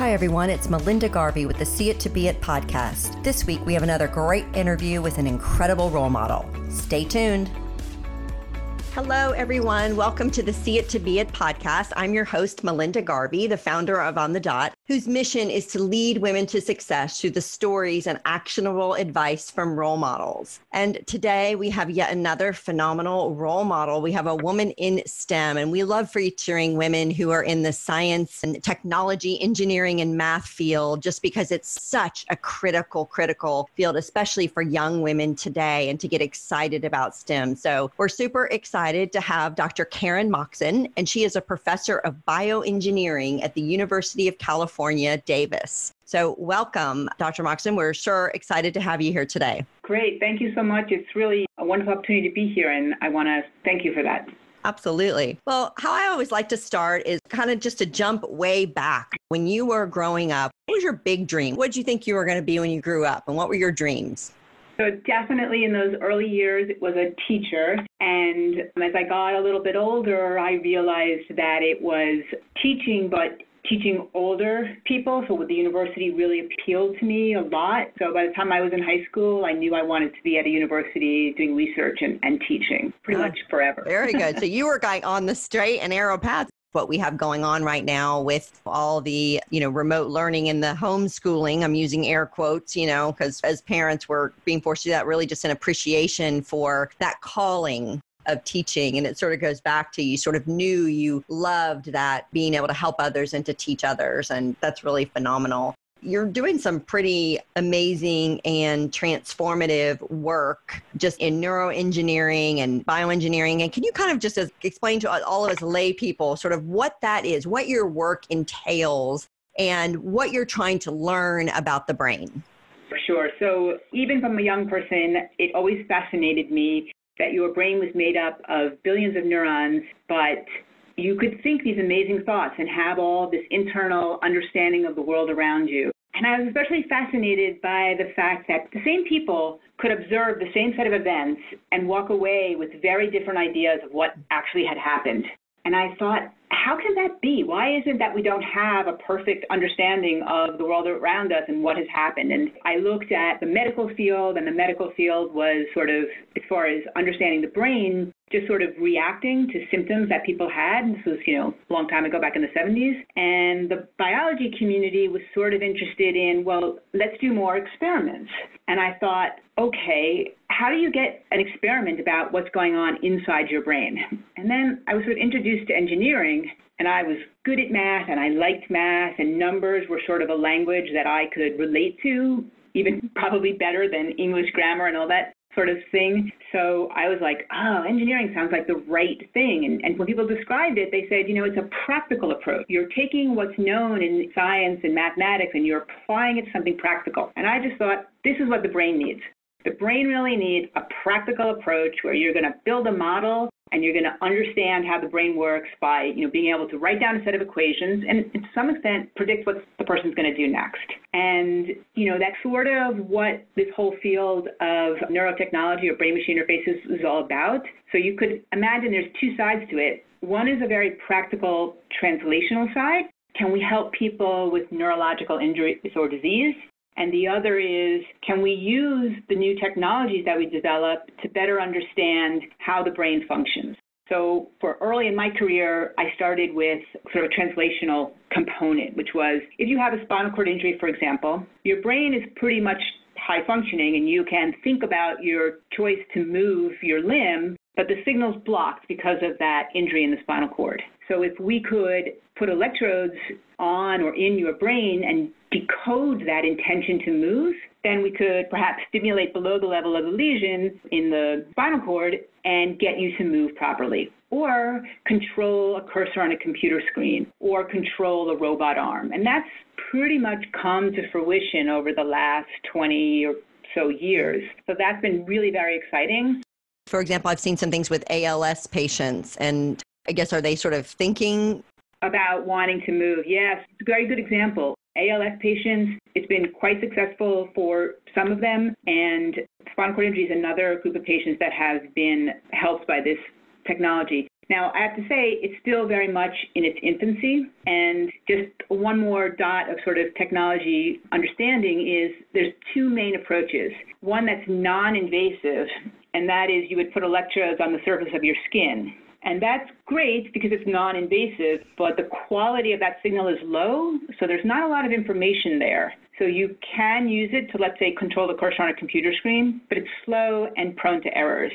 Hi, everyone. It's Melinda Garvey with the See It to Be It podcast. This week, we have another great interview with an incredible role model. Stay tuned. Hello, everyone. Welcome to the See It to Be It podcast. I'm your host, Melinda Garvey, the founder of On the Dot, whose mission is to lead women to success through the stories and actionable advice from role models. And today we have yet another phenomenal role model. We have a woman in STEM, and we love featuring women who are in the science and technology, engineering, and math field just because it's such a critical, critical field, especially for young women today and to get excited about STEM. So we're super excited to have Dr. Karen Moxon, and she is a professor of bioengineering at the University of California, Davis. So, welcome, Dr. Moxon. We're sure excited to have you here today. Great. Thank you so much. It's really a wonderful opportunity to be here, and I want to thank you for that. Absolutely. Well, how I always like to start is kind of just to jump way back. When you were growing up, what was your big dream? What did you think you were going to be when you grew up, and what were your dreams? So definitely in those early years, it was a teacher. And as I got a little bit older, I realized that it was teaching, but teaching older people. So the university really appealed to me a lot. So by the time I was in high school, I knew I wanted to be at a university doing research and, and teaching pretty oh, much forever. Very good. so you were going on the straight and narrow path what we have going on right now with all the you know remote learning and the homeschooling i'm using air quotes you know because as parents we're being forced to do that really just an appreciation for that calling of teaching and it sort of goes back to you sort of knew you loved that being able to help others and to teach others and that's really phenomenal you're doing some pretty amazing and transformative work just in neuroengineering and bioengineering. And can you kind of just explain to all of us lay people sort of what that is, what your work entails, and what you're trying to learn about the brain? For sure. So, even from a young person, it always fascinated me that your brain was made up of billions of neurons, but you could think these amazing thoughts and have all this internal understanding of the world around you. And I was especially fascinated by the fact that the same people could observe the same set of events and walk away with very different ideas of what actually had happened. And I thought, how can that be? Why is it that we don't have a perfect understanding of the world around us and what has happened? And I looked at the medical field, and the medical field was sort of, as far as understanding the brain, just sort of reacting to symptoms that people had. This was, you know, a long time ago back in the 70s. And the biology community was sort of interested in, well, let's do more experiments. And I thought, okay, how do you get an experiment about what's going on inside your brain? And then I was sort of introduced to engineering, and I was good at math, and I liked math, and numbers were sort of a language that I could relate to, even probably better than English grammar and all that sort of thing. So I was like, oh, engineering sounds like the right thing. And, and when people described it, they said, you know, it's a practical approach. You're taking what's known in science and mathematics and you're applying it to something practical. And I just thought, this is what the brain needs. The brain really needs a practical approach where you're going to build a model and you're going to understand how the brain works by you know being able to write down a set of equations and to some extent predict what the person's going to do next. And you know that's sort of what this whole field of neurotechnology or brain machine interfaces is all about. So you could imagine there's two sides to it. One is a very practical translational side. Can we help people with neurological injuries or disease and the other is can we use the new technologies that we develop to better understand how the brain functions? So, for early in my career, I started with sort of a translational component, which was if you have a spinal cord injury, for example, your brain is pretty much high functioning and you can think about your choice to move your limb, but the signal's blocked because of that injury in the spinal cord. So, if we could put electrodes on or in your brain and decode that intention to move, then we could perhaps stimulate below the level of the lesion in the spinal cord and get you to move properly. Or control a cursor on a computer screen, or control a robot arm. And that's pretty much come to fruition over the last 20 or so years. So that's been really very exciting. For example, I've seen some things with ALS patients, and I guess are they sort of thinking about wanting to move? Yes, it's a very good example. ALS patients, it's been quite successful for some of them, and spinal cord injury is another group of patients that has been helped by this technology. Now, I have to say, it's still very much in its infancy. And just one more dot of sort of technology understanding is there's two main approaches. One that's non invasive, and that is you would put electrodes on the surface of your skin. And that's great because it's non invasive, but the quality of that signal is low, so there's not a lot of information there. So you can use it to, let's say, control the cursor on a computer screen, but it's slow and prone to errors.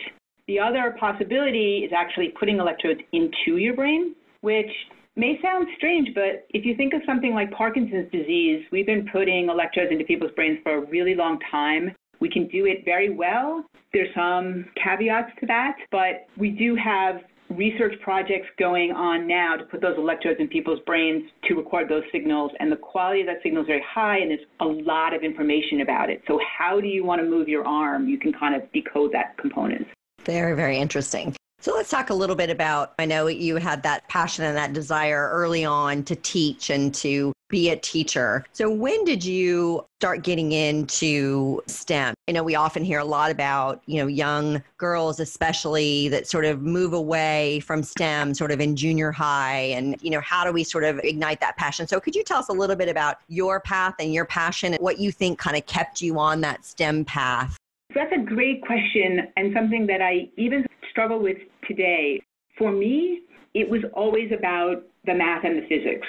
The other possibility is actually putting electrodes into your brain, which may sound strange, but if you think of something like Parkinson's disease, we've been putting electrodes into people's brains for a really long time. We can do it very well. There's some caveats to that, but we do have research projects going on now to put those electrodes in people's brains to record those signals, and the quality of that signal is very high, and there's a lot of information about it. So, how do you want to move your arm? You can kind of decode that component. Very, very interesting. So let's talk a little bit about. I know you had that passion and that desire early on to teach and to be a teacher. So when did you start getting into STEM? I know we often hear a lot about, you know, young girls especially that sort of move away from STEM sort of in junior high and, you know, how do we sort of ignite that passion? So could you tell us a little bit about your path and your passion and what you think kind of kept you on that STEM path? That's a great question and something that I even struggle with today. For me, it was always about the math and the physics.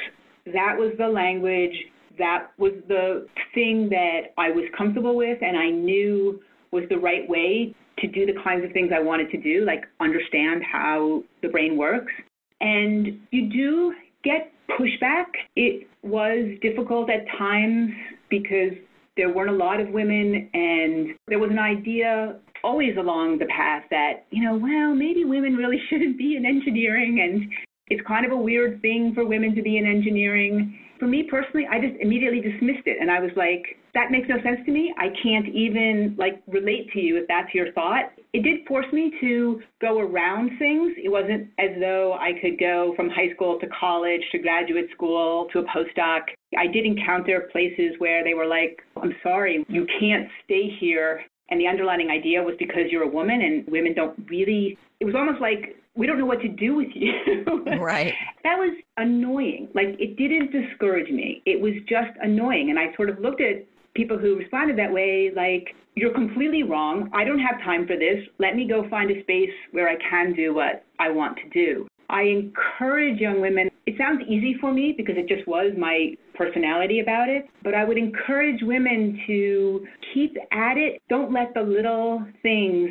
That was the language, that was the thing that I was comfortable with and I knew was the right way to do the kinds of things I wanted to do, like understand how the brain works. And you do get pushback. It was difficult at times because there weren't a lot of women, and there was an idea always along the path that, you know, well, maybe women really shouldn't be in engineering, and it's kind of a weird thing for women to be in engineering. For me personally, I just immediately dismissed it, and I was like, that makes no sense to me. I can't even like relate to you if that's your thought. It did force me to go around things. It wasn't as though I could go from high school to college to graduate school to a postdoc. I did encounter places where they were like, I'm sorry, you can't stay here. And the underlying idea was because you're a woman and women don't really, it was almost like, we don't know what to do with you. right. That was annoying. Like, it didn't discourage me. It was just annoying. And I sort of looked at people who responded that way like, you're completely wrong. I don't have time for this. Let me go find a space where I can do what I want to do. I encourage young women. It sounds easy for me because it just was my personality about it, but I would encourage women to keep at it. Don't let the little things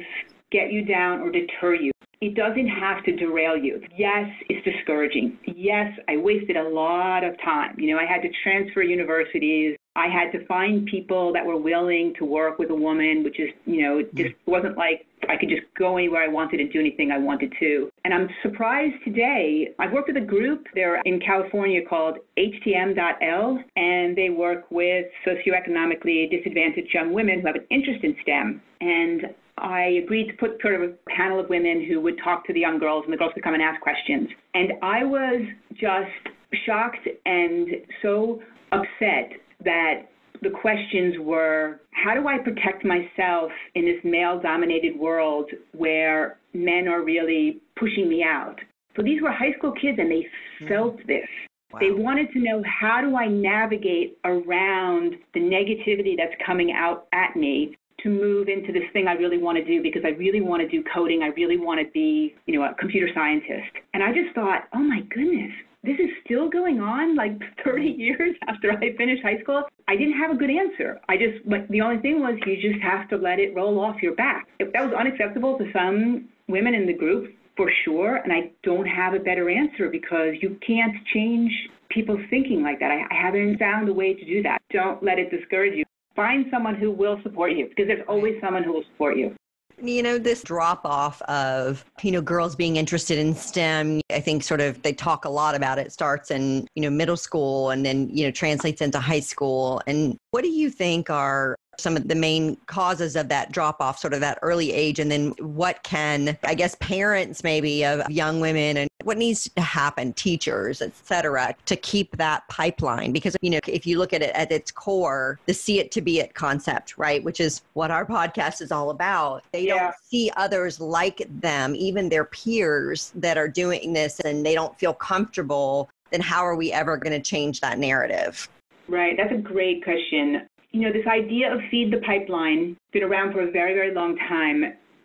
get you down or deter you. It doesn't have to derail you. Yes, it's discouraging. Yes, I wasted a lot of time. You know, I had to transfer universities. I had to find people that were willing to work with a woman, which is, you know, it just mm-hmm. wasn't like I could just go anywhere I wanted and do anything I wanted to. And I'm surprised today. I've worked with a group. They're in California called HTM.L, and they work with socioeconomically disadvantaged young women who have an interest in STEM. And I agreed to put sort of a panel of women who would talk to the young girls, and the girls could come and ask questions. And I was just shocked and so upset that the questions were how do I protect myself in this male dominated world where men are really pushing me out? So these were high school kids and they mm-hmm. felt this. Wow. They wanted to know how do I navigate around the negativity that's coming out at me to move into this thing I really want to do because I really want to do coding. I really want to be, you know, a computer scientist. And I just thought, oh my goodness, this is still going on like 30 years after I finished high school. I didn't have a good answer. I just, like, the only thing was you just have to let it roll off your back. That was unacceptable to some women in the group for sure. And I don't have a better answer because you can't change people's thinking like that. I, I haven't found a way to do that. Don't let it discourage you. Find someone who will support you because there's always someone who will support you. You know, this drop off of, you know, girls being interested in STEM, I think sort of they talk a lot about it starts in, you know, middle school and then, you know, translates into high school. And what do you think are some of the main causes of that drop off, sort of that early age, and then what can, I guess, parents maybe of young women and what needs to happen, teachers, et cetera, to keep that pipeline? Because, you know, if you look at it at its core, the see it to be it concept, right, which is what our podcast is all about, they yeah. don't see others like them, even their peers that are doing this, and they don't feel comfortable, then how are we ever going to change that narrative? Right, that's a great question. You know, this idea of feed the pipeline been around for a very, very long time,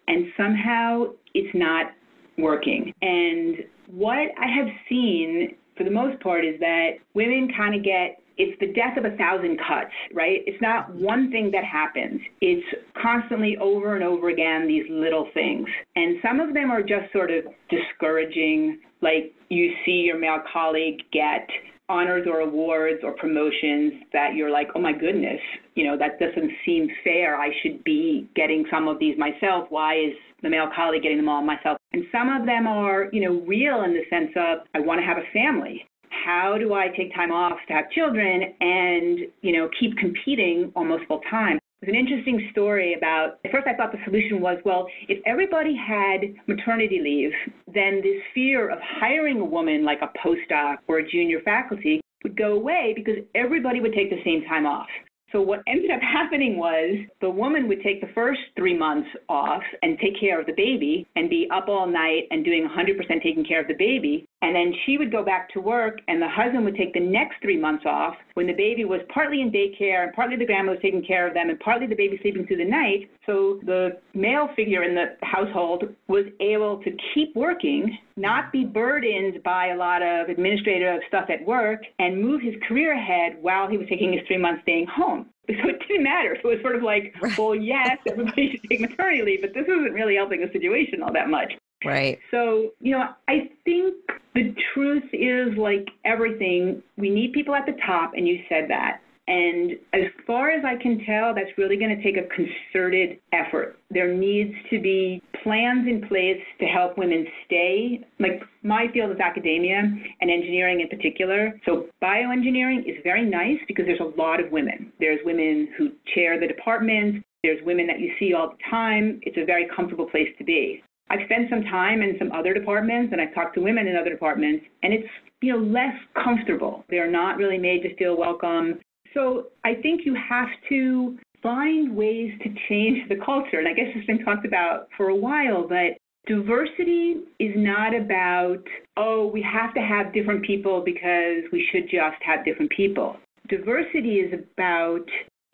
and somehow it's not working. And what I have seen for the most part is that women kind of get it's the death of a thousand cuts, right? It's not mm-hmm. one thing that happens. It's constantly over and over again these little things. And some of them are just sort of discouraging, like you see your male colleague get honors or awards or promotions that you're like, oh my goodness, you know, that doesn't seem fair. I should be getting some of these myself. Why is the male colleague getting them all myself? And some of them are, you know, real in the sense of I want to have a family. How do I take time off to have children and, you know, keep competing almost full time? Was an interesting story about, at first I thought the solution was, well, if everybody had maternity leave, then this fear of hiring a woman like a postdoc or a junior faculty would go away because everybody would take the same time off. So what ended up happening was the woman would take the first three months off and take care of the baby and be up all night and doing 100% taking care of the baby. And then she would go back to work and the husband would take the next three months off when the baby was partly in daycare and partly the grandma was taking care of them and partly the baby sleeping through the night. So the male figure in the household was able to keep working, not be burdened by a lot of administrative stuff at work, and move his career ahead while he was taking his three months staying home. So it didn't matter. So it was sort of like, well, yes, everybody should take maternity leave, but this isn't really helping the situation all that much. Right. So, you know, I think the truth is like everything, we need people at the top, and you said that. And as far as I can tell, that's really going to take a concerted effort. There needs to be plans in place to help women stay. Like my field is academia and engineering in particular. So bioengineering is very nice because there's a lot of women. There's women who chair the departments. There's women that you see all the time. It's a very comfortable place to be. I've spent some time in some other departments and I've talked to women in other departments and it's, you know, less comfortable. They're not really made to feel welcome. So I think you have to find ways to change the culture. And I guess it's been talked about for a while, but diversity is not about, oh, we have to have different people because we should just have different people. Diversity is about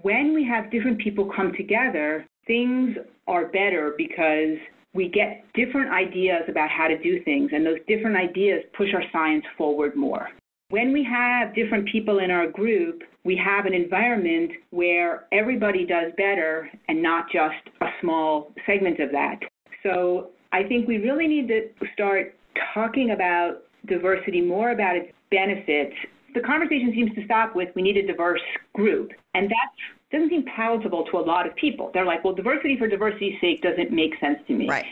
when we have different people come together, things are better because we get different ideas about how to do things, and those different ideas push our science forward more. When we have different people in our group, we have an environment where everybody does better and not just a small segment of that. So I think we really need to start talking about diversity more about its benefits. The conversation seems to stop with we need a diverse group, and that doesn't seem palatable to a lot of people. They're like, well, diversity for diversity's sake doesn't make sense to me. Right.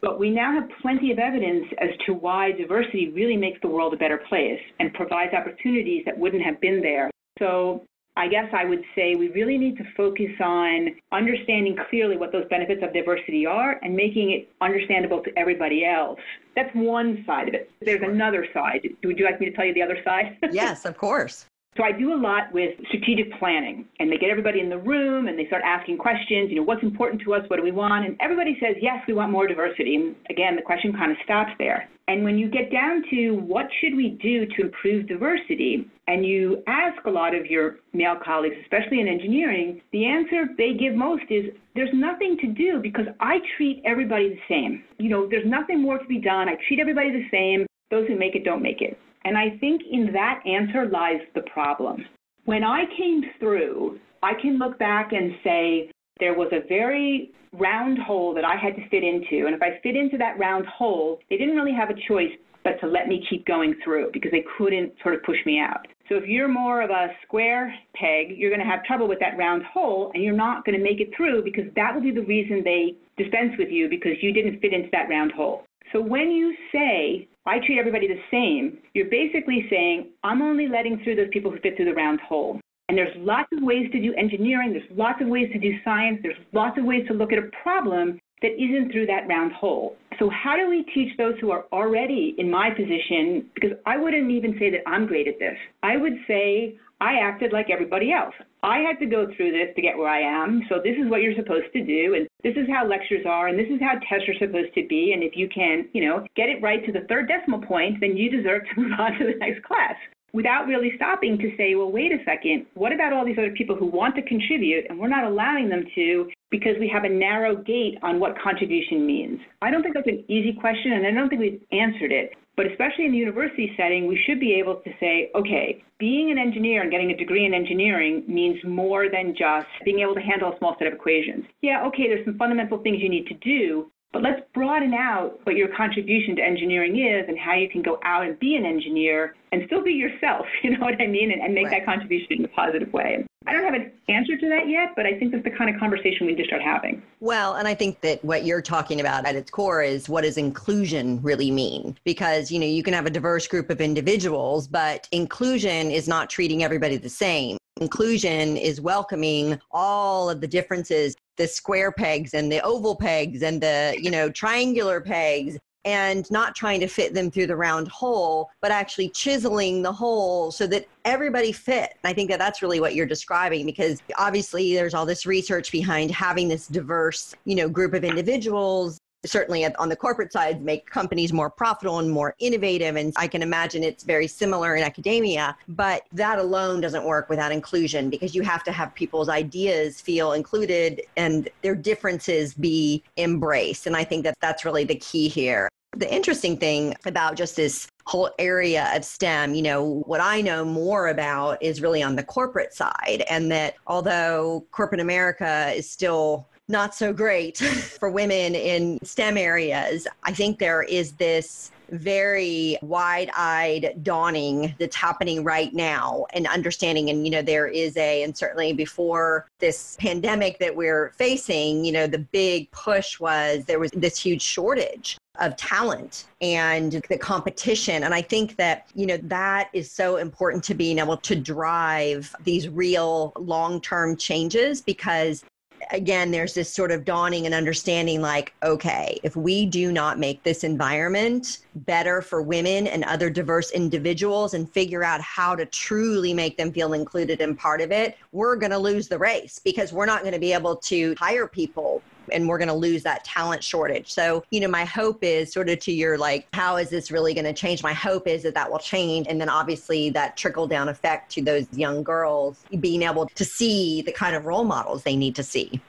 But we now have plenty of evidence as to why diversity really makes the world a better place and provides opportunities that wouldn't have been there. So I guess I would say we really need to focus on understanding clearly what those benefits of diversity are and making it understandable to everybody else. That's one side of it. There's sure. another side. Would you like me to tell you the other side? yes, of course. So I do a lot with strategic planning, and they get everybody in the room and they start asking questions. You know, what's important to us? What do we want? And everybody says, yes, we want more diversity. And again, the question kind of stops there. And when you get down to what should we do to improve diversity, and you ask a lot of your male colleagues, especially in engineering, the answer they give most is there's nothing to do because I treat everybody the same. You know, there's nothing more to be done. I treat everybody the same. Those who make it don't make it. And I think in that answer lies the problem. When I came through, I can look back and say there was a very round hole that I had to fit into. And if I fit into that round hole, they didn't really have a choice but to let me keep going through because they couldn't sort of push me out. So if you're more of a square peg, you're going to have trouble with that round hole and you're not going to make it through because that will be the reason they dispense with you because you didn't fit into that round hole. So when you say, I treat everybody the same, you're basically saying, I'm only letting through those people who fit through the round hole. And there's lots of ways to do engineering, there's lots of ways to do science, there's lots of ways to look at a problem that isn't through that round hole. So, how do we teach those who are already in my position? Because I wouldn't even say that I'm great at this. I would say I acted like everybody else. I had to go through this to get where I am. So, this is what you're supposed to do. And this is how lectures are. And this is how tests are supposed to be. And if you can, you know, get it right to the third decimal point, then you deserve to move on to the next class without really stopping to say, well, wait a second, what about all these other people who want to contribute and we're not allowing them to because we have a narrow gate on what contribution means? I don't think that's an easy question and I don't think we've answered it. But especially in the university setting, we should be able to say, okay, being an engineer and getting a degree in engineering means more than just being able to handle a small set of equations. Yeah, okay, there's some fundamental things you need to do, but let's broaden out what your contribution to engineering is and how you can go out and be an engineer and still be yourself, you know what I mean, and, and make right. that contribution in a positive way. I don't have an answer to that yet, but I think that's the kind of conversation we need to start having. Well, and I think that what you're talking about at its core is what does inclusion really mean? Because, you know, you can have a diverse group of individuals, but inclusion is not treating everybody the same. Inclusion is welcoming all of the differences the square pegs and the oval pegs and the you know triangular pegs and not trying to fit them through the round hole but actually chiseling the hole so that everybody fit. I think that that's really what you're describing because obviously there's all this research behind having this diverse you know group of individuals certainly on the corporate side make companies more profitable and more innovative and i can imagine it's very similar in academia but that alone doesn't work without inclusion because you have to have people's ideas feel included and their differences be embraced and i think that that's really the key here the interesting thing about just this whole area of STEM, you know, what I know more about is really on the corporate side. And that although corporate America is still not so great for women in STEM areas. I think there is this very wide-eyed dawning that's happening right now and understanding and you know there is a and certainly before this pandemic that we're facing you know the big push was there was this huge shortage of talent and the competition and i think that you know that is so important to being able to drive these real long-term changes because again, there's this sort of dawning and understanding like, okay, if we do not make this environment better for women and other diverse individuals and figure out how to truly make them feel included and part of it, we're going to lose the race because we're not going to be able to hire people and we're going to lose that talent shortage. So, you know, my hope is sort of to your like, how is this really going to change? My hope is that that will change. And then obviously that trickle down effect to those young girls being able to see the kind of role models they need to see.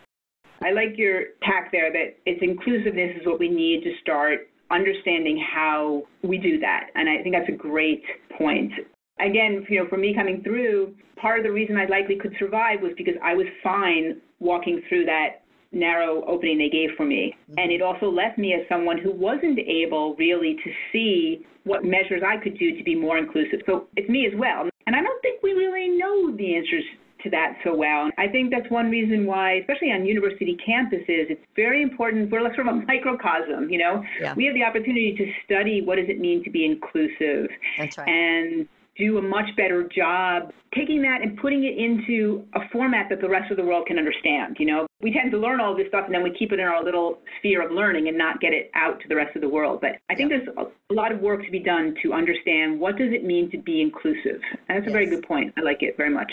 I like your tack there that it's inclusiveness is what we need to start understanding how we do that. And I think that's a great point. Again, you know, for me coming through, part of the reason I likely could survive was because I was fine walking through that narrow opening they gave for me. Mm-hmm. And it also left me as someone who wasn't able really to see what measures I could do to be more inclusive. So it's me as well. And I don't think we really know the answers to that so well. I think that's one reason why, especially on university campuses, it's very important. We're like sort of a microcosm, you know. Yeah. We have the opportunity to study what does it mean to be inclusive. That's right. And do a much better job taking that and putting it into a format that the rest of the world can understand. You know, we tend to learn all this stuff and then we keep it in our little sphere of learning and not get it out to the rest of the world. But I think there's a lot of work to be done to understand what does it mean to be inclusive. And that's a very good point. I like it very much.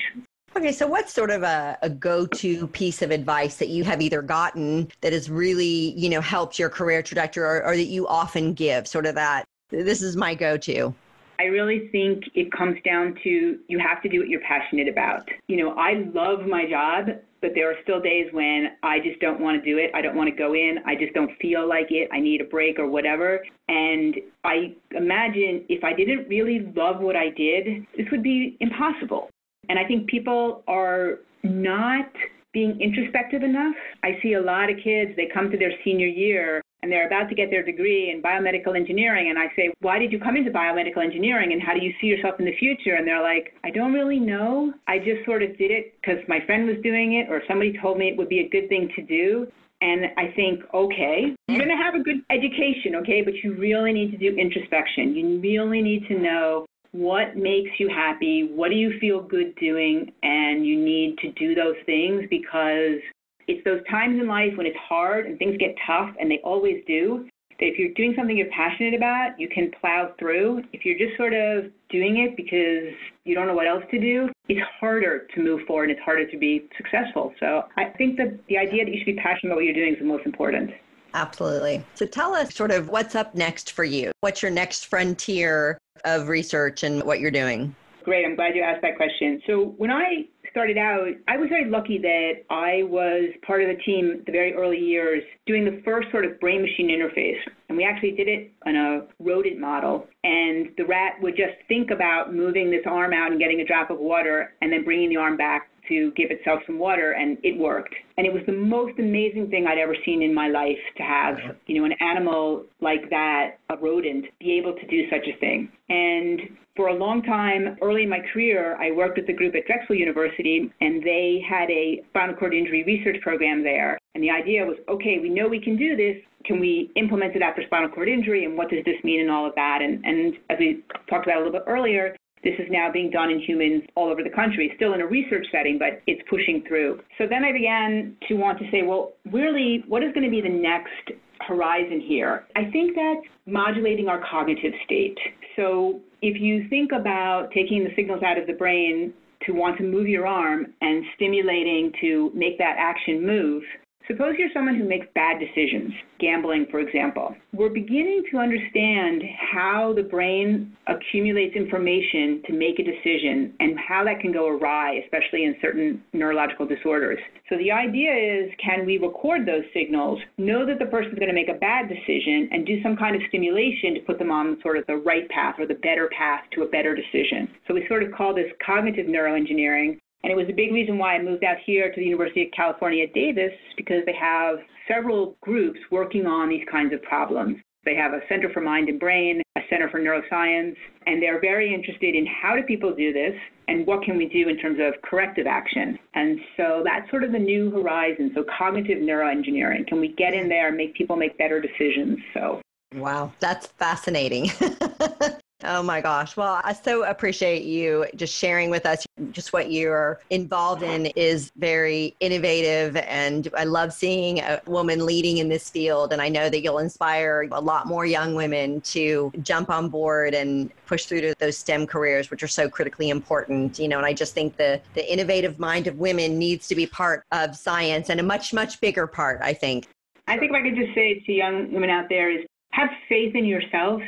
Okay, so what's sort of a, a go-to piece of advice that you have either gotten that has really, you know, helped your career trajectory or, or that you often give, sort of that, this is my go-to? I really think it comes down to you have to do what you're passionate about. You know, I love my job, but there are still days when I just don't want to do it. I don't want to go in. I just don't feel like it. I need a break or whatever. And I imagine if I didn't really love what I did, this would be impossible. And I think people are not being introspective enough. I see a lot of kids, they come to their senior year and they're about to get their degree in biomedical engineering. And I say, Why did you come into biomedical engineering and how do you see yourself in the future? And they're like, I don't really know. I just sort of did it because my friend was doing it or somebody told me it would be a good thing to do. And I think, okay, you're going to have a good education, okay, but you really need to do introspection. You really need to know what makes you happy, what do you feel good doing, and you need to do those things because it's those times in life when it's hard and things get tough, and they always do. That if you're doing something you're passionate about, you can plow through. If you're just sort of doing it because you don't know what else to do, it's harder to move forward and it's harder to be successful. So I think that the idea that you should be passionate about what you're doing is the most important. Absolutely. So tell us sort of what's up next for you. What's your next frontier of research and what you're doing? Great. I'm glad you asked that question. So when I started out, I was very lucky that I was part of the team the very early years doing the first sort of brain machine interface. And we actually did it on a rodent model. And the rat would just think about moving this arm out and getting a drop of water and then bringing the arm back to give itself some water and it worked. And it was the most amazing thing I'd ever seen in my life to have, uh-huh. you know, an animal like that, a rodent, be able to do such a thing. And for a long time, early in my career, I worked with a group at Drexel University, and they had a spinal cord injury research program there. And the idea was, okay, we know we can do this. Can we implement it after spinal cord injury? And what does this mean and all of that? And, and as we talked about a little bit earlier, this is now being done in humans all over the country, still in a research setting, but it's pushing through. So then I began to want to say, well, really, what is going to be the next horizon here? I think that's modulating our cognitive state. So if you think about taking the signals out of the brain to want to move your arm and stimulating to make that action move, Suppose you're someone who makes bad decisions, gambling, for example. We're beginning to understand how the brain accumulates information to make a decision and how that can go awry, especially in certain neurological disorders. So the idea is can we record those signals, know that the person's going to make a bad decision, and do some kind of stimulation to put them on sort of the right path or the better path to a better decision? So we sort of call this cognitive neuroengineering. And it was a big reason why I moved out here to the University of California at Davis because they have several groups working on these kinds of problems. They have a Center for Mind and Brain, a Center for Neuroscience, and they're very interested in how do people do this and what can we do in terms of corrective action. And so that's sort of the new horizon. So cognitive neuroengineering. Can we get in there and make people make better decisions? So Wow, that's fascinating. Oh my gosh. Well, I so appreciate you just sharing with us just what you're involved in is very innovative. And I love seeing a woman leading in this field. And I know that you'll inspire a lot more young women to jump on board and push through to those STEM careers, which are so critically important. You know, and I just think the, the innovative mind of women needs to be part of science and a much, much bigger part, I think. I think if I could just say to young women out there is have faith in yourself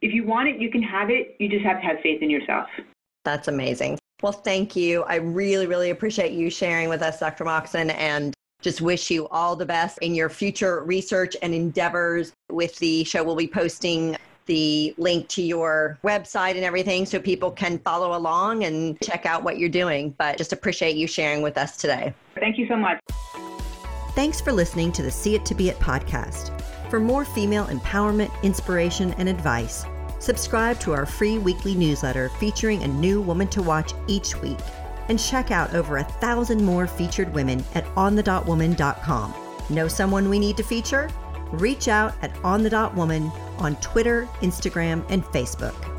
if you want it, you can have it. You just have to have faith in yourself. That's amazing. Well, thank you. I really, really appreciate you sharing with us, Dr. Moxon, and just wish you all the best in your future research and endeavors with the show. We'll be posting the link to your website and everything so people can follow along and check out what you're doing. But just appreciate you sharing with us today. Thank you so much. Thanks for listening to the See It to Be It podcast. For more female empowerment, inspiration, and advice, subscribe to our free weekly newsletter featuring a new woman to watch each week. And check out over a thousand more featured women at onthedotwoman.com. Know someone we need to feature? Reach out at onthedotwoman on Twitter, Instagram, and Facebook.